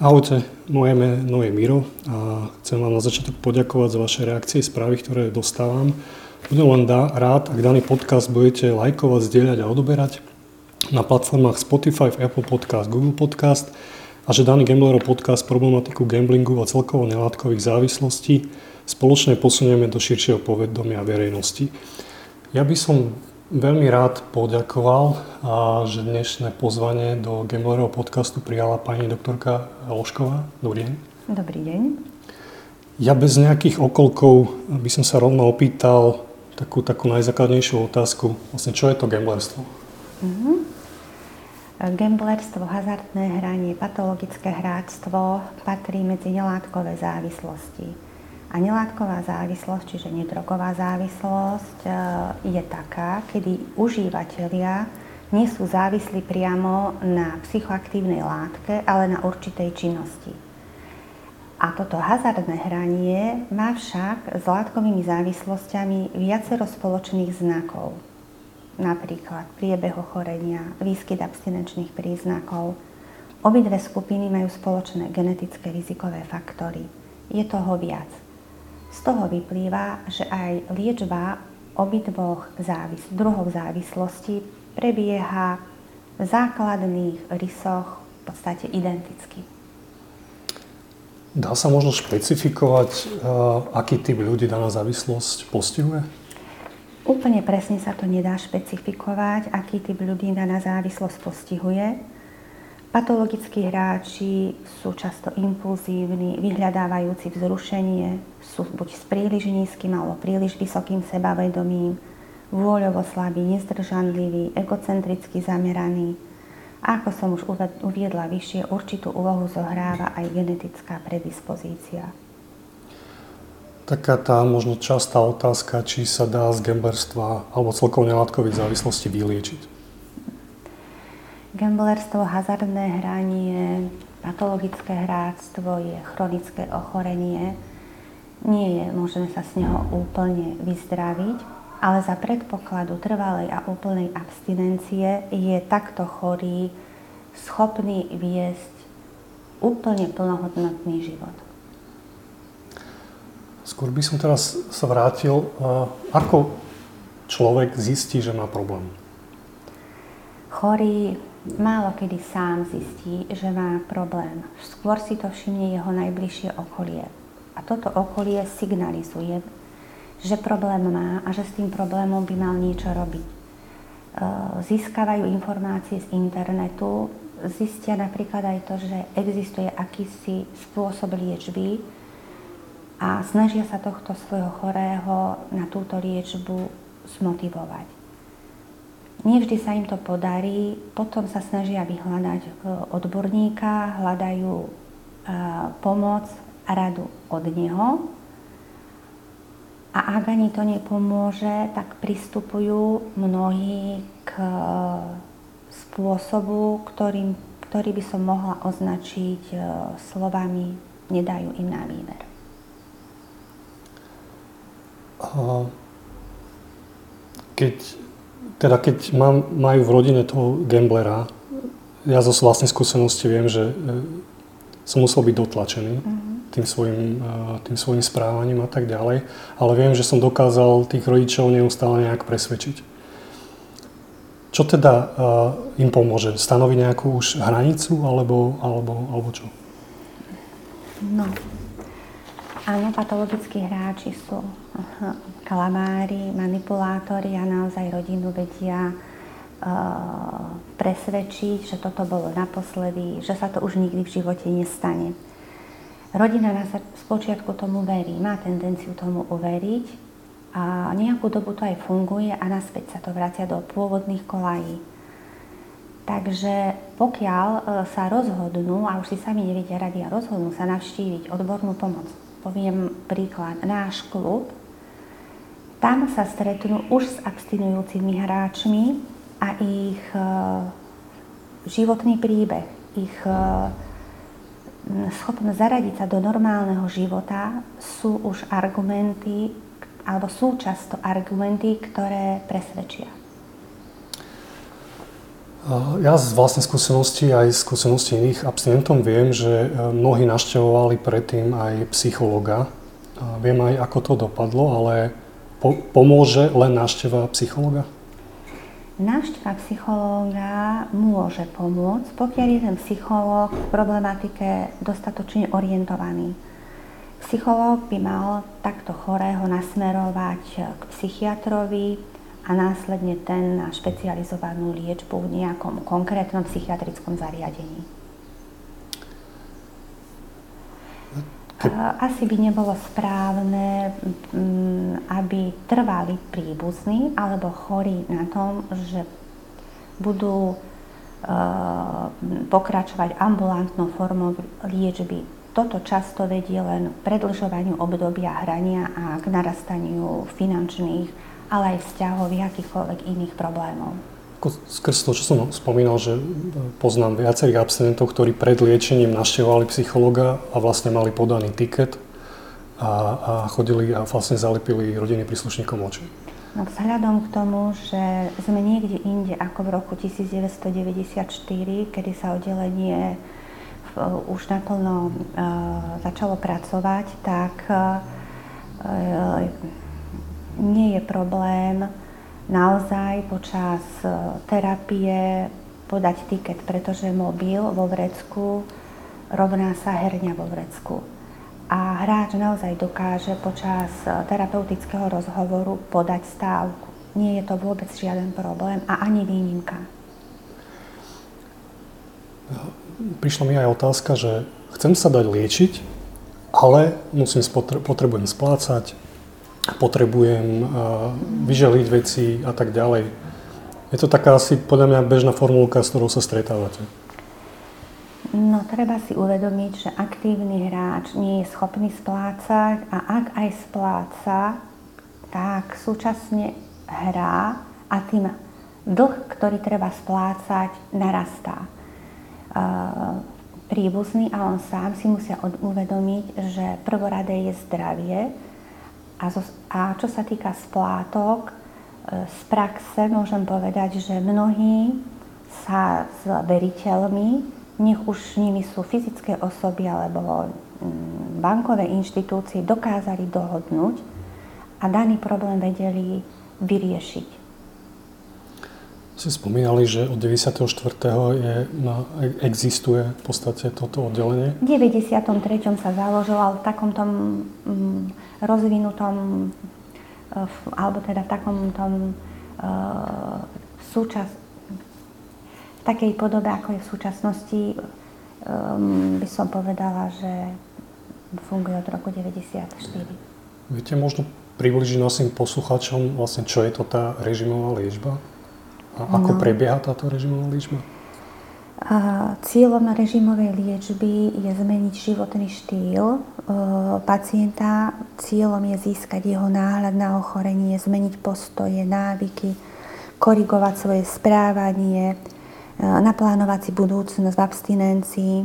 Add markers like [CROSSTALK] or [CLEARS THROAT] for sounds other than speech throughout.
Ahojte, moje meno je Miro a chcem vám na začiatok poďakovať za vaše reakcie, správy, ktoré dostávam. Budem len dá, rád, ak daný podcast budete lajkovať, zdieľať a odoberať na platformách Spotify, Apple Podcast, Google Podcast a že daný Gamblerov podcast problematiku gamblingu a celkovo nelátkových závislostí spoločne posunieme do širšieho povedomia verejnosti. Ja by som veľmi rád poďakoval, že dnešné pozvanie do Gamblerovho podcastu prijala pani doktorka Lošková. Dobrý deň. Dobrý deň. Ja bez nejakých okolkov by som sa rovno opýtal takú, takú najzákladnejšiu otázku. Vlastne, čo je to gamblerstvo? Mm-hmm. Gamblerstvo, hazardné hranie, patologické hráctvo patrí medzi nelátkové závislosti. A nelátková závislosť, čiže nedrogová závislosť, e, je taká, kedy užívateľia nie sú závislí priamo na psychoaktívnej látke, ale na určitej činnosti. A toto hazardné hranie má však s látkovými závislosťami viacero spoločných znakov. Napríklad priebeh ochorenia, výskyt abstinenčných príznakov. Obidve skupiny majú spoločné genetické rizikové faktory. Je toho viac. Z toho vyplýva, že aj liečba obidvoch závis- druhov závislosti prebieha v základných rysoch v podstate identicky. Dá sa možno špecifikovať, uh, aký typ ľudí daná závislosť postihuje? Úplne presne sa to nedá špecifikovať, aký typ ľudí daná závislosť postihuje. Patologickí hráči sú často impulzívni, vyhľadávajúci vzrušenie, sú buď s príliš nízkym alebo príliš vysokým sebavedomím, vôľovo slabí, nezdržanliví, egocentricky zameraní. Ako som už uviedla vyššie, určitú úlohu zohráva aj genetická predispozícia. Taká tá možno častá otázka, či sa dá z gamblerstva alebo celkovo nelátkových závislostí vyliečiť. Gamblerstvo, hazardné hranie, patologické hráctvo je chronické ochorenie. Nie je možné sa z neho úplne vyzdraviť, ale za predpokladu trvalej a úplnej abstinencie je takto chorý schopný viesť úplne plnohodnotný život. Skôr by som teraz sa vrátil, ako človek zistí, že má problém. Chorý málo kedy sám zistí, že má problém. Skôr si to všimne jeho najbližšie okolie. A toto okolie signalizuje, že problém má a že s tým problémom by mal niečo robiť. E, získavajú informácie z internetu, zistia napríklad aj to, že existuje akýsi spôsob liečby a snažia sa tohto svojho chorého na túto liečbu zmotivovať. Nevždy sa im to podarí, potom sa snažia vyhľadať e, odborníka, hľadajú e, pomoc a radu od neho. A ak ani to nepomôže, tak pristupujú mnohí k e, spôsobu, ktorým, ktorý by som mohla označiť slovami nedajú im na výber. Keď teda keď mám, majú v rodine toho gamblera, ja zo vlastnej skúsenosti viem, že e, som musel byť dotlačený mm-hmm. tým, svojim, e, tým svojim správaním a tak ďalej, ale viem, že som dokázal tých rodičov neustále nejak presvedčiť. Čo teda uh, im pomôže? Stanoviť nejakú už hranicu alebo, alebo, alebo čo? No, áno, patologickí hráči sú kalamári, manipulátori a naozaj rodinu vedia uh, presvedčiť, že toto bolo naposledy, že sa to už nikdy v živote nestane. Rodina na spočiatku tomu verí, má tendenciu tomu uveriť a nejakú dobu to aj funguje a naspäť sa to vracia do pôvodných kolají. Takže pokiaľ e, sa rozhodnú, a už si sami nevedia rady a rozhodnú sa navštíviť odbornú pomoc, poviem príklad, náš klub tam sa stretnú už s abstinujúcimi hráčmi a ich e, životný príbeh, ich e, schopnosť zaradiť sa do normálneho života sú už argumenty, alebo sú často argumenty, ktoré presvedčia. Ja z vlastnej skúsenosti aj skúsenosti iných abstinentov viem, že e, mnohí naštevovali predtým aj psychologa. Viem aj, ako to dopadlo, ale po- pomôže len návšteva psychologa? Návšteva psychológa môže pomôcť, pokiaľ je ten psychológ v problematike dostatočne orientovaný. Psychológ by mal takto chorého nasmerovať k psychiatrovi, a následne ten na špecializovanú liečbu v nejakom konkrétnom psychiatrickom zariadení. Asi by nebolo správne, mm, aby trvali príbuzní alebo chorí na tom, že budú e, pokračovať ambulantnou formou liečby. Toto často vedie len k predlžovaniu obdobia hrania a k narastaniu finančných ale aj vzťahových, akýchkoľvek iných problémov. Skrz to, čo som spomínal, že poznám viacerých abstinentov, ktorí pred liečením naštevovali psychologa a vlastne mali podaný tiket a, a chodili a vlastne zalepili rodiny príslušníkom oči. No vzhľadom k tomu, že sme niekde inde ako v roku 1994, kedy sa oddelenie už naplno uh, začalo pracovať, tak uh, nie je problém naozaj počas e, terapie podať tiket, pretože mobil vo vrecku rovná sa herňa vo vrecku. A hráč naozaj dokáže počas e, terapeutického rozhovoru podať stávku. Nie je to vôbec žiaden problém a ani výnimka. Prišla mi aj otázka, že chcem sa dať liečiť, ale musím, potrebujem splácať, potrebujem vyželiť veci a tak ďalej. Je to taká asi podľa mňa bežná formulka, s ktorou sa stretávate. No, treba si uvedomiť, že aktívny hráč nie je schopný splácať a ak aj spláca, tak súčasne hrá a tým dlh, ktorý treba splácať, narastá. príbuzný a on sám si musia uvedomiť, že prvoradé je zdravie, a, zo, a čo sa týka splátok, e, z praxe môžem povedať, že mnohí sa s veriteľmi, nech už nimi sú fyzické osoby alebo mm, bankové inštitúcie, dokázali dohodnúť a daný problém vedeli vyriešiť. Si spomínali, že od 94. Je, na, existuje v podstate toto oddelenie? V 93. sa založilo v takomto mm, rozvinutom, eh, alebo teda v takom tom uh, súčas, v takej podobe, ako je v súčasnosti, um, by som povedala, že funguje od roku 94. Viete možno približiť našim poslucháčom vlastne, čo je to tá režimová liečba? A ako no. prebieha táto režimová liečba? Cieľom režimovej liečby je zmeniť životný štýl e, pacienta. Cieľom je získať jeho náhľad na ochorenie, zmeniť postoje, návyky, korigovať svoje správanie, e, naplánovať si budúcnosť v abstinencii,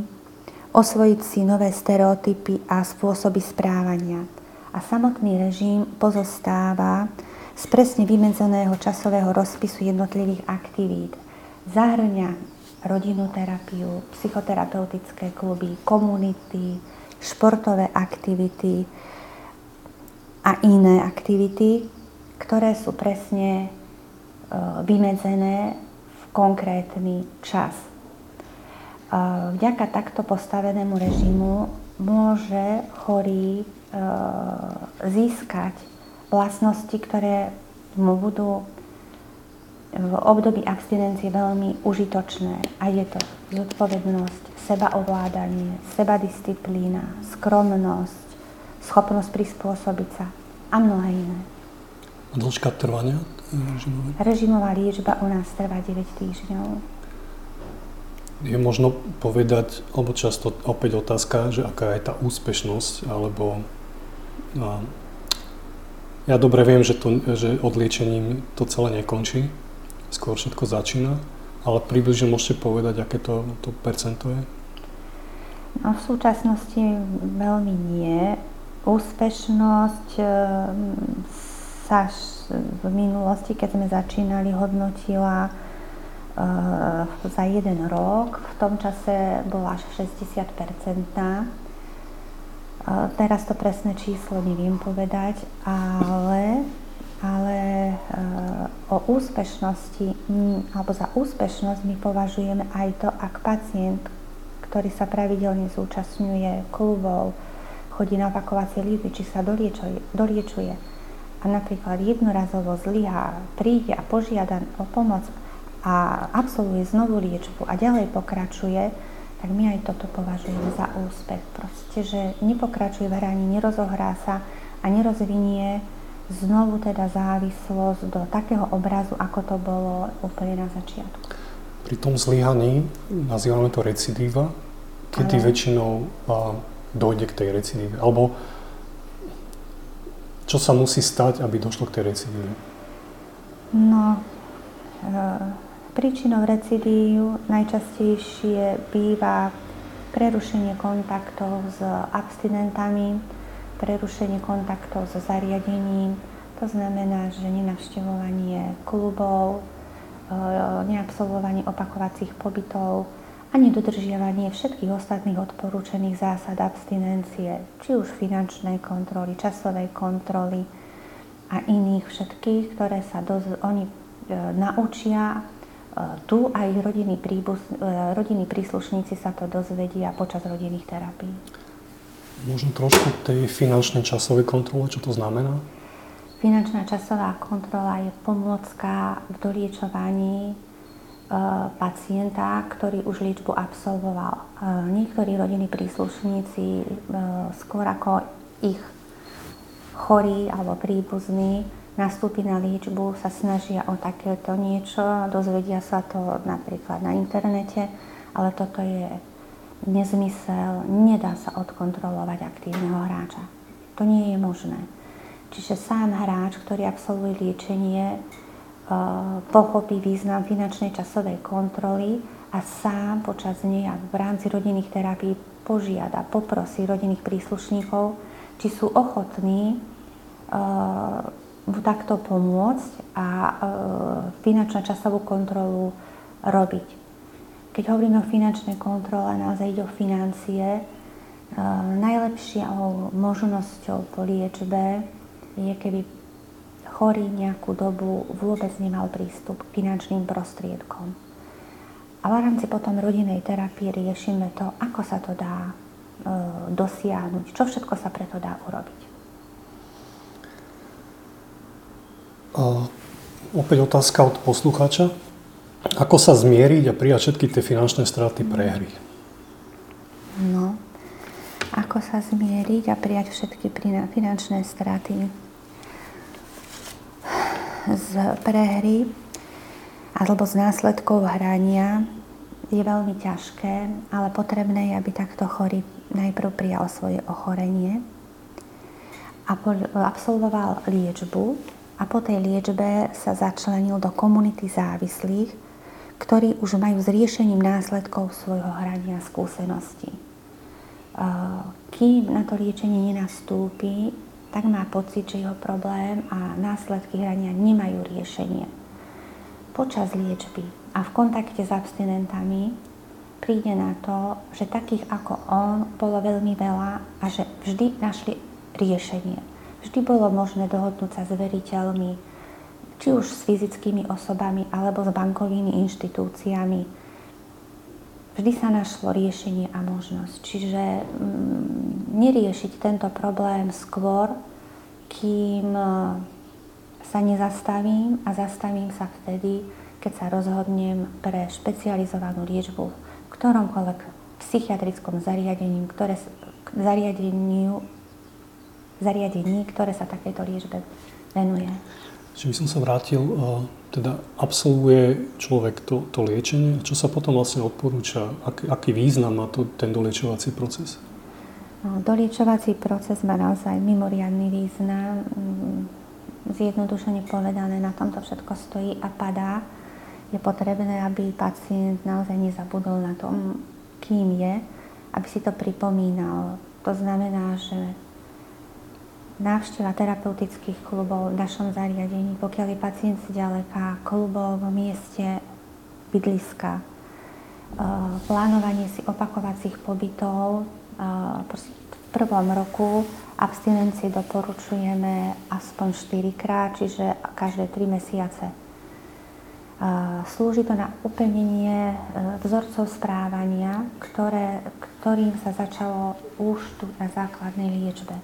osvojiť si nové stereotypy a spôsoby správania. A samotný režim pozostáva z presne vymedzeného časového rozpisu jednotlivých aktivít. Zahrňa rodinnú terapiu, psychoterapeutické kluby, komunity, športové aktivity a iné aktivity, ktoré sú presne e, vymedzené v konkrétny čas. E, vďaka takto postavenému režimu môže chorý e, získať vlastnosti, ktoré mu budú v období abstinencie veľmi užitočné a je to zodpovednosť, sebaovládanie, sebadisciplína, skromnosť, schopnosť prispôsobiť sa a mnohé iné. A dĺžka trvania režimovej? Režimová liečba u nás trvá 9 týždňov. Je možno povedať, alebo často opäť otázka, že aká je tá úspešnosť, alebo a, ja dobre viem, že, to, že odliečením to celé nekončí, skôr všetko začína, ale približne môžete povedať, aké to, to percento je? No, v súčasnosti veľmi nie. Úspešnosť ehm, sa v minulosti, keď sme začínali, hodnotila za jeden rok. V tom čase bola až 60% Teraz to presné číslo neviem povedať, ale, ale o úspešnosti, alebo za úspešnosť my považujeme aj to, ak pacient, ktorý sa pravidelne zúčastňuje klubov, chodí na opakovacie liečby, či sa doliečuje a napríklad jednorazovo zlyhá, príde a požiada o pomoc a absolvuje znovu liečbu a ďalej pokračuje, tak my aj toto považujeme za úspech. Proste, že nepokračuje v hraní, nerozohrá sa a nerozvinie znovu teda závislosť do takého obrazu, ako to bolo úplne na začiatku. Pri tom zlyhaní, nazývame to recidíva, kedy Ale... väčšinou a, dojde k tej recidíve? Alebo čo sa musí stať, aby došlo k tej recidíve? No, e, príčinou recidív najčastejšie býva prerušenie kontaktov s abstinentami, prerušenie kontaktov so zariadením, to znamená, že nenavštevovanie klubov, e, neabsolvovanie opakovacích pobytov, a nedodržiavanie všetkých ostatných odporúčených zásad abstinencie, či už finančnej kontroly, časovej kontroly a iných všetkých, ktoré sa doz- oni e, naučia. E, tu aj rodiny, príbuz, e, rodiny príslušníci sa to dozvedia počas rodinných terapií. Možno trošku tej finančnej časovej kontrole, čo to znamená? Finančná časová kontrola je pomôcka v doliečovaní Eh, pacienta, ktorý už liečbu absolvoval. Eh, niektorí rodiny príslušníci eh, skôr ako ich chorí alebo príbuzní nastúpi na liečbu, sa snažia o takéto niečo, dozvedia sa to napríklad na internete, ale toto je nezmysel, nedá sa odkontrolovať aktívneho hráča. To nie je možné. Čiže sám hráč, ktorý absolvuje liečenie, pochopí význam finančnej časovej kontroly a sám počas nej a v rámci rodinných terapií požiada, poprosí rodinných príslušníkov, či sú ochotní mu takto pomôcť a finančnú časovú kontrolu robiť. Keď hovoríme o finančnej kontrole, naozaj ide o financie. Najlepšou možnosťou po liečbe je, keby chorý nejakú dobu vôbec nemal prístup k finančným prostriedkom. A v rámci potom rodinej terapie riešime to, ako sa to dá e, dosiahnuť, čo všetko sa preto dá urobiť. A opäť otázka od poslucháča. Ako sa zmieriť a prijať všetky tie finančné straty prehry? No, ako sa zmieriť a prijať všetky finančné straty z prehry alebo z následkov hrania je veľmi ťažké, ale potrebné je, aby takto chorý najprv prijal svoje ochorenie a absolvoval liečbu a po tej liečbe sa začlenil do komunity závislých, ktorí už majú s riešením následkov svojho hrania skúsenosti. Kým na to liečenie nenastúpi, tak má pocit, že jeho problém a následky hrania nemajú riešenie. Počas liečby a v kontakte s abstinentami príde na to, že takých ako on bolo veľmi veľa a že vždy našli riešenie. Vždy bolo možné dohodnúť sa s veriteľmi, či už s fyzickými osobami alebo s bankovými inštitúciami. Vždy sa našlo riešenie a možnosť. Čiže mm, neriešiť tento problém skôr, kým e, sa nezastavím a zastavím sa vtedy, keď sa rozhodnem pre špecializovanú liečbu v ktoromkoľvek psychiatrickom zariadení, ktoré, zariadeniu, zariadení, ktoré sa takéto liečbe venuje. Čiže by som sa vrátil, teda absolvuje človek to, to liečenie, čo sa potom vlastne odporúča, aký, aký význam má to, ten doliečovací proces? No, doliečovací proces má naozaj mimoriadný význam. Mm, zjednodušene povedané, na tomto všetko stojí a padá. Je potrebné, aby pacient naozaj nezabudol na tom, kým je, aby si to pripomínal. To znamená, že návšteva terapeutických klubov v našom zariadení, pokiaľ je pacient si ďaleká, klubov v mieste bydliska, plánovanie si opakovacích pobytov. V prvom roku abstinencie doporučujeme aspoň 4 krát, čiže každé 3 mesiace. Slúži to na upevnenie e, vzorcov správania, ktoré, ktorým sa začalo už tu na základnej liečbe.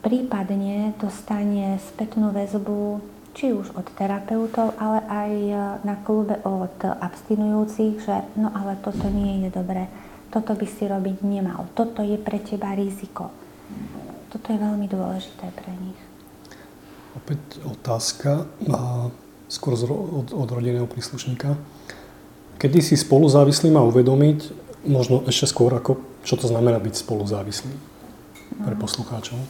Prípadne dostane spätnú väzbu či už od terapeutov, ale aj e, na klube od abstinujúcich, že no ale toto nie je dobré, toto by si robiť nemal, toto je pre teba riziko. Toto je veľmi dôležité pre nich. Opäť otázka, a skôr od, od rodinného príslušníka. Kedy si spoluzávislý má uvedomiť, možno ešte skôr ako, čo to znamená byť spoluzávislý pre poslucháčov?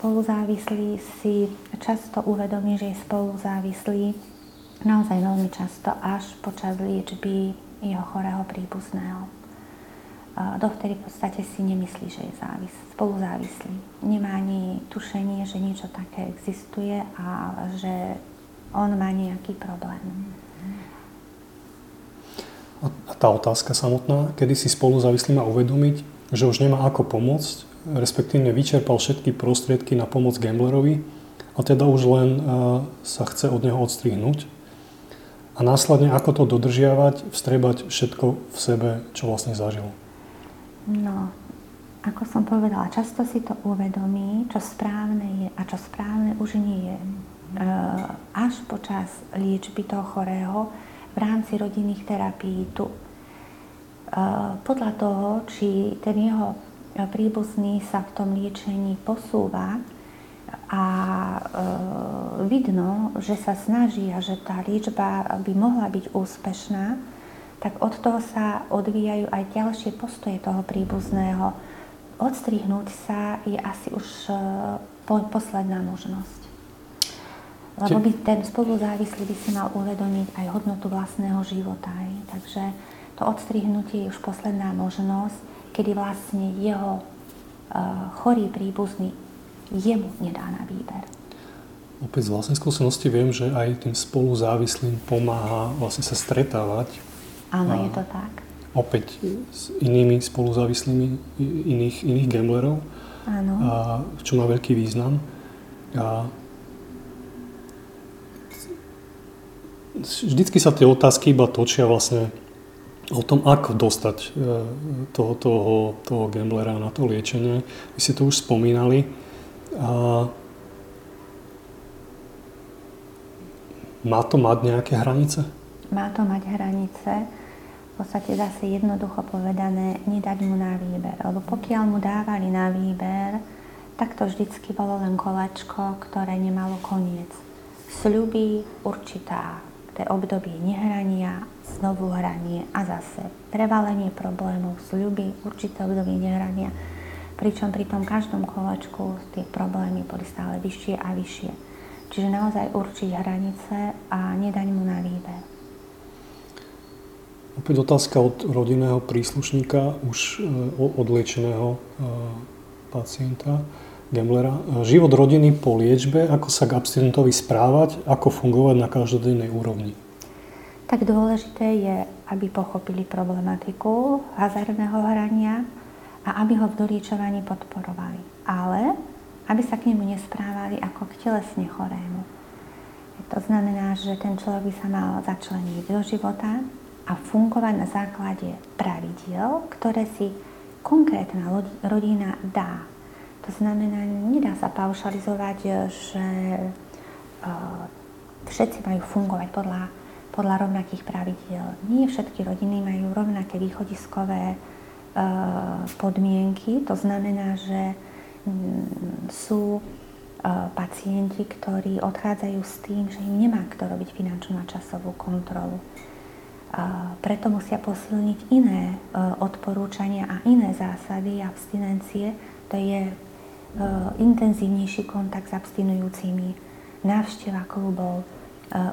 Spoluzávislý si často uvedomí, že je spoluzávislý naozaj veľmi často až počas liečby jeho chorého príbuzného. Dovtedy v podstate si nemyslí, že je závis, spoluzávislý. Nemá ani tušenie, že niečo také existuje a že on má nejaký problém. A tá otázka samotná, kedy si spoluzávislý má uvedomiť, že už nemá ako pomôcť, respektíve vyčerpal všetky prostriedky na pomoc gamblerovi a teda už len sa chce od neho odstrihnúť a následne ako to dodržiavať, vstrebať všetko v sebe, čo vlastne zažil. No, ako som povedala, často si to uvedomí, čo správne je a čo správne už nie je. E, až počas liečby toho chorého v rámci rodinných terapií tu. E, podľa toho, či ten jeho príbuzný sa v tom liečení posúva, a e, vidno, že sa snaží a že tá liečba by mohla byť úspešná, tak od toho sa odvíjajú aj ďalšie postoje toho príbuzného. Odstrihnúť sa je asi už e, po, posledná možnosť. Lebo by ten spoluzávislý by si mal uvedomiť aj hodnotu vlastného života. Aj. Takže to odstrihnutie je už posledná možnosť, kedy vlastne jeho uh, chorý príbuzný jemu nedá na výber. Opäť z vlastnej skúsenosti viem, že aj tým spoluzávislým pomáha vlastne sa stretávať. Áno, je to tak. Opäť s inými spoluzávislými iných, iných gamblerov. Áno. A, čo má veľký význam. A vždycky sa tie otázky iba točia vlastne o tom, ako dostať e, toho, toho, toho gamblera na to liečenie. Vy ste to už spomínali. A má to mať nejaké hranice? Má to mať hranice. V podstate zase jednoducho povedané, nedať mu na výber. Lebo pokiaľ mu dávali na výber, tak to vždycky bolo len kolačko, ktoré nemalo koniec. Sľuby určitá, to obdobie nehrania, znovu hranie a zase prevalenie problémov, sľuby, určité obdobie nehrania pričom pri tom každom kolečku tie problémy boli stále vyššie a vyššie. Čiže naozaj určiť hranice a nedať mu na výber. Opäť otázka od rodinného príslušníka, už e, odliečeného e, pacienta, gamblera. Život rodiny po liečbe, ako sa k abstinentovi správať, ako fungovať na každodennej úrovni? Tak dôležité je, aby pochopili problematiku hazardného hrania, a aby ho v doliečovaní podporovali. Ale aby sa k nemu nesprávali ako k telesne chorému. To znamená, že ten človek by sa mal začleniť do života a fungovať na základe pravidiel, ktoré si konkrétna rodina dá. Znamená, nedá sa paušalizovať, že všetci majú fungovať podľa, podľa rovnakých pravidiel. Nie všetky rodiny majú rovnaké východiskové Eh, podmienky. To znamená, že mm, sú eh, pacienti, ktorí odchádzajú s tým, že im nemá kto robiť finančnú a časovú kontrolu. Preto musia posilniť iné eh, odporúčania a iné zásady abstinencie. To je intenzívnejší kontakt s abstinujúcimi, návšteva klubov,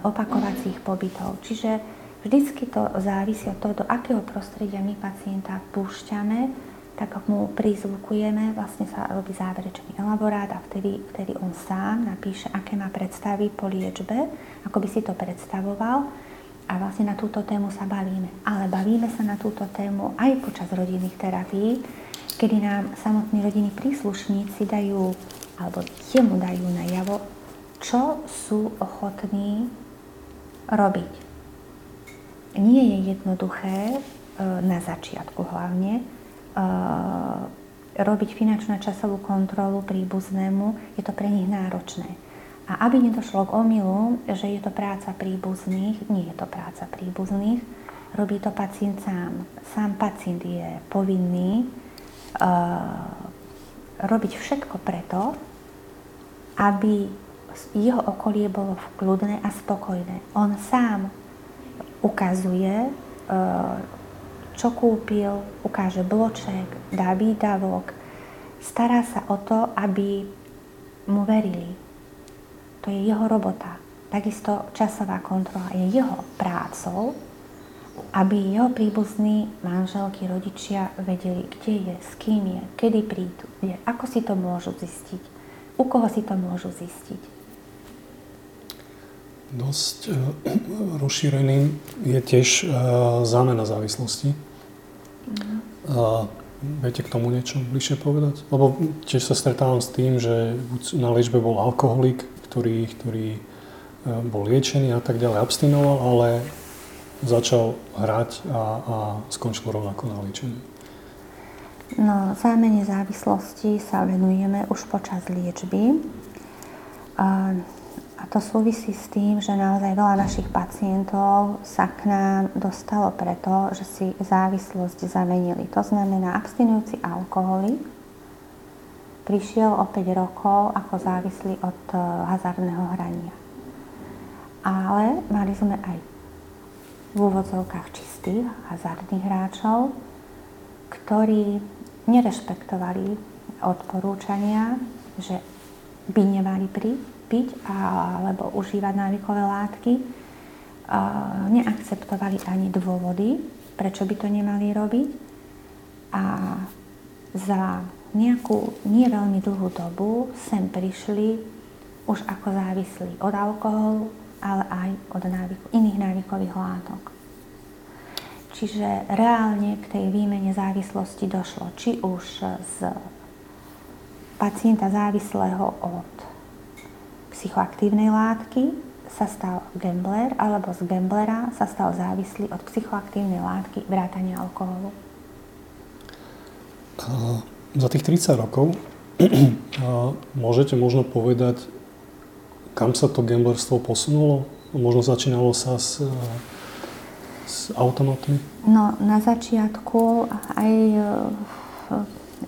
opakovacích pobytov. Čiže Vždycky to závisí od toho, do akého prostredia my pacienta púšťame tak mu prizvukujeme, vlastne sa robí záverečný elaborát a vtedy, vtedy on sám napíše, aké má predstavy po liečbe, ako by si to predstavoval a vlastne na túto tému sa bavíme. Ale bavíme sa na túto tému aj počas rodinných terapií, kedy nám samotní rodiny príslušníci dajú, alebo jemu dajú najavo, čo sú ochotní robiť. Nie je jednoduché e, na začiatku hlavne Eh, robiť finančnú časovú kontrolu príbuznému, je to pre nich náročné. A aby nedošlo k omylu, že je to práca príbuzných, nie je to práca príbuzných, robí to pacient sám. Sám pacient je povinný robiť všetko preto, aby jeho okolie bolo kľudné a spokojné. On sám ukazuje uh, čo kúpil, ukáže bloček, dá výdavok, stará sa o to, aby mu verili. To je jeho robota. Takisto časová kontrola je jeho prácou, aby jeho príbuzní manželky, rodičia vedeli, kde je, s kým je, kedy prídu, kde, ako si to môžu zistiť, u koho si to môžu zistiť. Dosť uh, [CLEARS THROAT] rozšírený je tiež uh, zámena závislosti. A viete k tomu niečo bližšie povedať? Lebo tiež sa stretávam s tým, že na liečbe bol alkoholik, ktorý, ktorý e, bol liečený a tak ďalej, abstinoval, ale začal hrať a, a skončil rovnako na liečení. No, zámene závislosti sa venujeme už počas liečby. A to súvisí s tým, že naozaj veľa našich pacientov sa k nám dostalo preto, že si závislosť zamenili. To znamená, abstinujúci alkoholik prišiel o 5 rokov ako závislý od eh, hazardného hrania. Ale mali sme aj v úvodzovkách čistých hazardných hráčov, ktorí nerešpektovali odporúčania, že by nemali prísť piť alebo užívať návykové látky, neakceptovali ani dôvody, prečo by to nemali robiť. A za nejakú nie veľmi dlhú dobu sem prišli už ako závislí od alkoholu, ale aj od návyku, iných návykových látok. Čiže reálne k tej výmene závislosti došlo či už z pacienta závislého od psychoaktívnej látky sa stal gambler, alebo z gamblera sa stal závislý od psychoaktívnej látky vrátania alkoholu. za tých 30 rokov [CLEARS THROAT] môžete možno povedať, kam sa to gamblerstvo posunulo? Možno začínalo sa s, s automatmi? No, na začiatku aj e,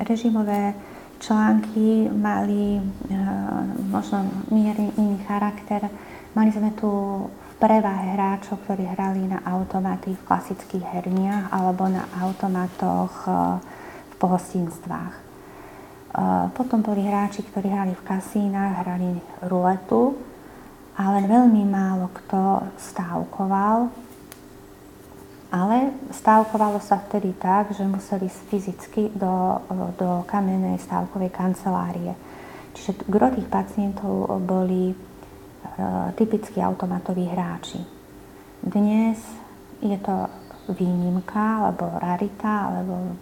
režimové články mali e, možno mierne iný charakter. Mali sme tu v prevahe hráčov, ktorí hrali na automaty v klasických herniach alebo na automatoch e, v pohostinstvách. Potom boli hráči, ktorí hrali v kasínach, hrali ruletu, ale veľmi málo kto stávkoval ale stávkovalo sa vtedy tak, že museli ísť fyzicky do, do kamennej stávkovej kancelárie. Čiže gro tých pacientov boli e, typickí automatoví hráči. Dnes je to výnimka, alebo rarita, alebo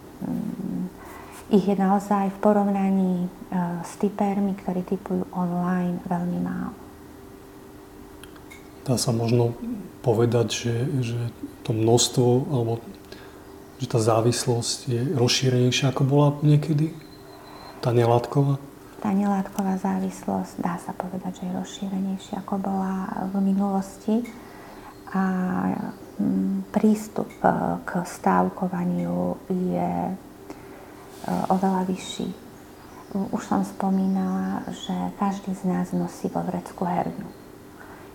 ich je naozaj v porovnaní e, s typermi, ktorí typujú online, veľmi málo. Dá sa možno povedať, že, že to množstvo, alebo že tá závislosť je rozšírenejšia, ako bola niekedy? Tá nelátková? Tá nelátková závislosť, dá sa povedať, že je rozšírenejšia, ako bola v minulosti. A mm, prístup e, k stávkovaniu je oveľa vyšší. Už som spomínala, že každý z nás nosí vo vrecku herňu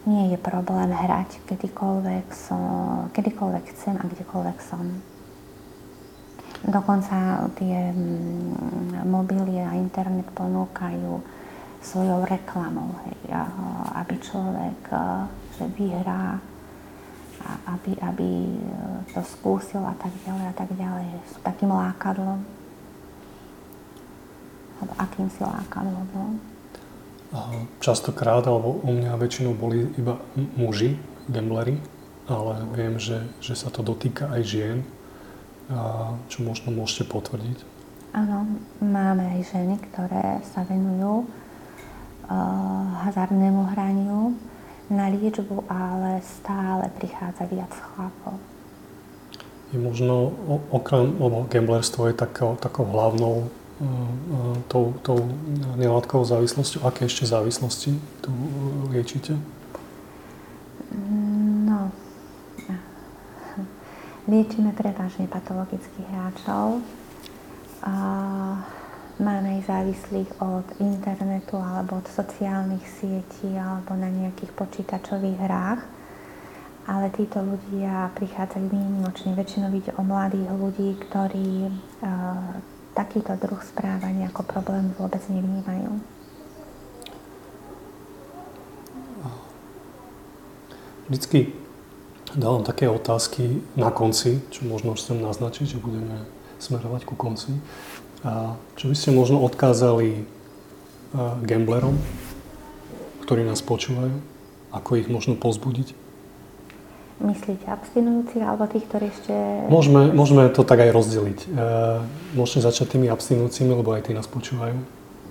nie je problém hrať kedykoľvek, som, kedykoľvek chcem a kdekoľvek som. Dokonca tie mm, mobily a internet ponúkajú svojou reklamou, hej, aby človek že vyhrá, aby, aby to skúsil a tak ďalej a tak ďalej. Sú takým lákadlom. Alebo akým si lákadlo bol? Častokrát, alebo u mňa väčšinou boli iba muži, gamblery, ale viem, že, že sa to dotýka aj žien, čo možno môžete potvrdiť. Áno, máme aj ženy, ktoré sa venujú hazardnému hraniu na liečbu, ale stále prichádza viac chlapov. Je možno okrem, lebo gamblerstvo je takou, takou hlavnou tou, tou nelátkovou závislosťou. Aké ešte závislosti tu liečite? No, [LAUGHS] liečíme prevažne patologických hráčov. Máme aj závislých od internetu alebo od sociálnych sietí alebo na nejakých počítačových hrách. Ale títo ľudia prichádzajú výnimočne. Väčšinou ide o mladých ľudí, ktorí takýto druh správania ako problém vôbec nevnímajú. Vždycky dávam také otázky na konci, čo možno chcem naznačiť, že budeme smerovať ku konci. A čo by ste možno odkázali gamblerom, ktorí nás počúvajú, ako ich možno pozbudiť? Myslíte abstinujúcich alebo tých, ktorí ešte... Môžeme, môžeme to tak aj rozdeliť. E, môžete začať tými abstinujúcimi, lebo aj tí nás počúvajú.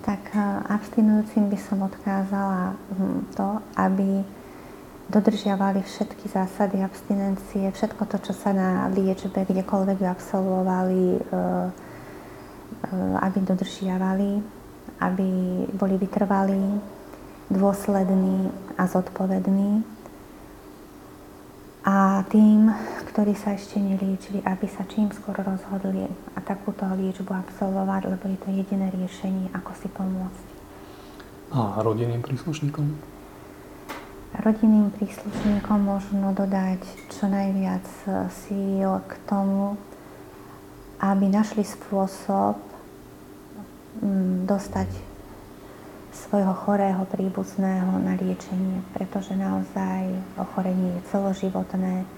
Tak e, abstinujúcim by som odkázala hm, to, aby dodržiavali všetky zásady abstinencie, všetko to, čo sa na liečbe kdekoľvek absolvovali, e, aby dodržiavali, aby boli vytrvalí, dôslední a zodpovední a tým, ktorí sa ešte neliečili, aby sa čím skôr rozhodli a takúto liečbu absolvovať, lebo je to jediné riešenie, ako si pomôcť. A rodinným príslušníkom? Rodinným príslušníkom možno dodať čo najviac síl k tomu, aby našli spôsob mm, dostať svojho chorého príbuzného na liečenie, pretože naozaj ochorenie je celoživotné.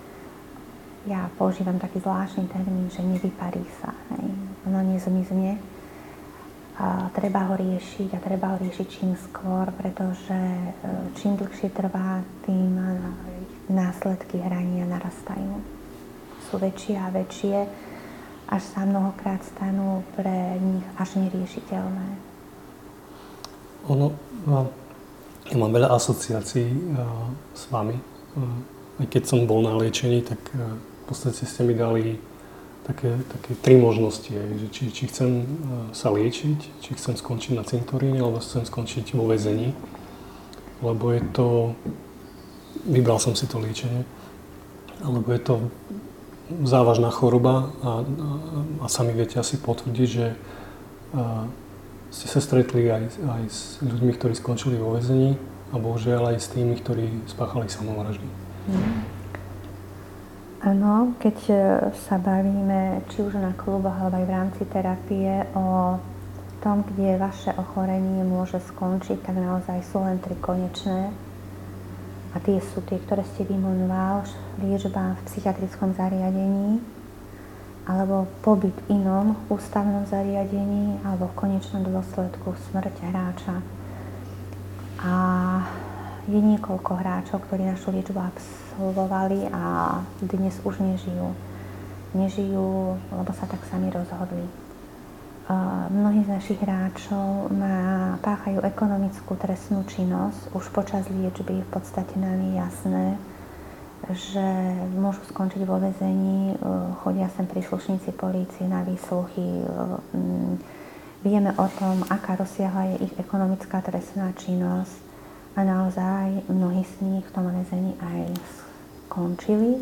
Ja používam taký zvláštny termín, že nevyparí sa. Hej. Ono nezmizne. A treba ho riešiť a treba ho riešiť čím skôr, pretože e, čím dlhšie trvá, tým následky hrania narastajú. Sú väčšie a väčšie, až sa mnohokrát stanú pre nich až neriešiteľné. Ono, no, ja mám veľa asociácií uh, s vami. Uh, aj keď som bol na liečení, tak uh, v podstate ste mi dali také, také tri možnosti. Aj, že či, či chcem uh, sa liečiť, či chcem skončiť na cintoríne, alebo chcem skončiť vo väzení. Lebo je to... Vybral som si to liečenie. Lebo je to závažná choroba a, a, a sami viete asi potvrdiť, že uh, ste sa stretli aj, aj s ľuďmi, ktorí skončili vo väzení a bohužiaľ aj s tými, ktorí spáchali samovraždy. Mm. Áno, keď e, sa bavíme či už na kluboch alebo aj v rámci terapie o tom, kde vaše ochorenie môže skončiť, tak naozaj sú len tri konečné. A tie sú tie, ktoré ste vymenoval, liečba v psychiatrickom zariadení, alebo pobyt v inom ústavnom zariadení alebo v konečnom dôsledku smrť hráča. A je niekoľko hráčov, ktorí našu liečbu absolvovali a dnes už nežijú. Nežijú, lebo sa tak sami rozhodli. Mnohí z našich hráčov má, páchajú ekonomickú trestnú činnosť. Už počas liečby v podstate nám je jasné, že môžu skončiť vo vezení, e, chodia sem príslušníci polície na výsluchy. E, vieme o tom, aká rozsiahla je ich ekonomická trestná činnosť a naozaj mnohí z nich v tom väzení aj skončili.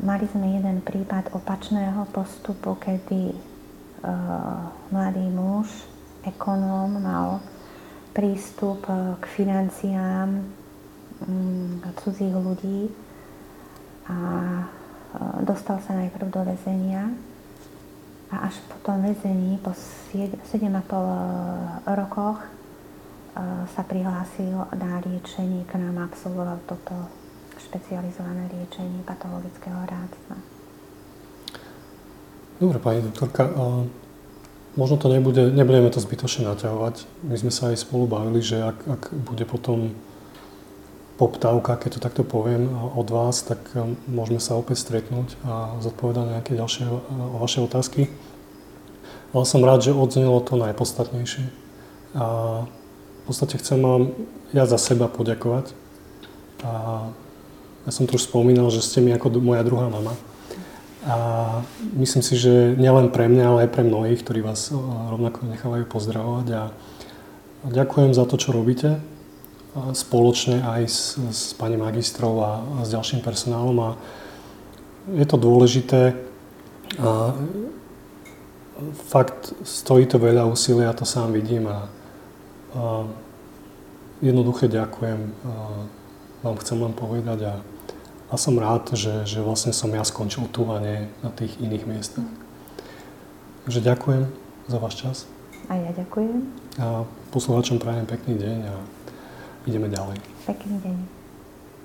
Mali sme jeden prípad opačného postupu, kedy uh, mladý muž, ekonóm, mal prístup k financiám cudzích ľudí a e, dostal sa najprv do väzenia a až po tom väzení, po 7,5 e, rokoch, e, sa prihlásil na liečenie, k nám absolvoval toto špecializované liečenie patologického hráctva. Dobre, pani doktorka, možno to nebude, nebudeme to zbytočne naťahovať. My sme sa aj spolu bavili, že ak, ak bude potom poptávka, keď to takto poviem, od vás, tak um, môžeme sa opäť stretnúť a zodpovedať nejaké ďalšie vaše otázky. Ale som rád, že odznelo to najpodstatnejšie. A v podstate chcem vám ja za seba poďakovať. A ja som tu už spomínal, že ste mi ako moja druhá mama. A myslím si, že nielen pre mňa, ale aj pre mnohých, ktorí vás rovnako nechávajú pozdravovať. A ďakujem za to, čo robíte spoločne aj s, s pani magistrov a, a s ďalším personálom a je to dôležité. A fakt stojí to veľa úsilia, to sám vidím a, a jednoduché ďakujem a vám chcem len povedať a, a som rád, že, že vlastne som ja skončil tu a nie na tých iných miestach. Takže ďakujem za váš čas. A ja ďakujem. A poslucháčom prajem pekný deň a ideme ďalej. Pekný deň.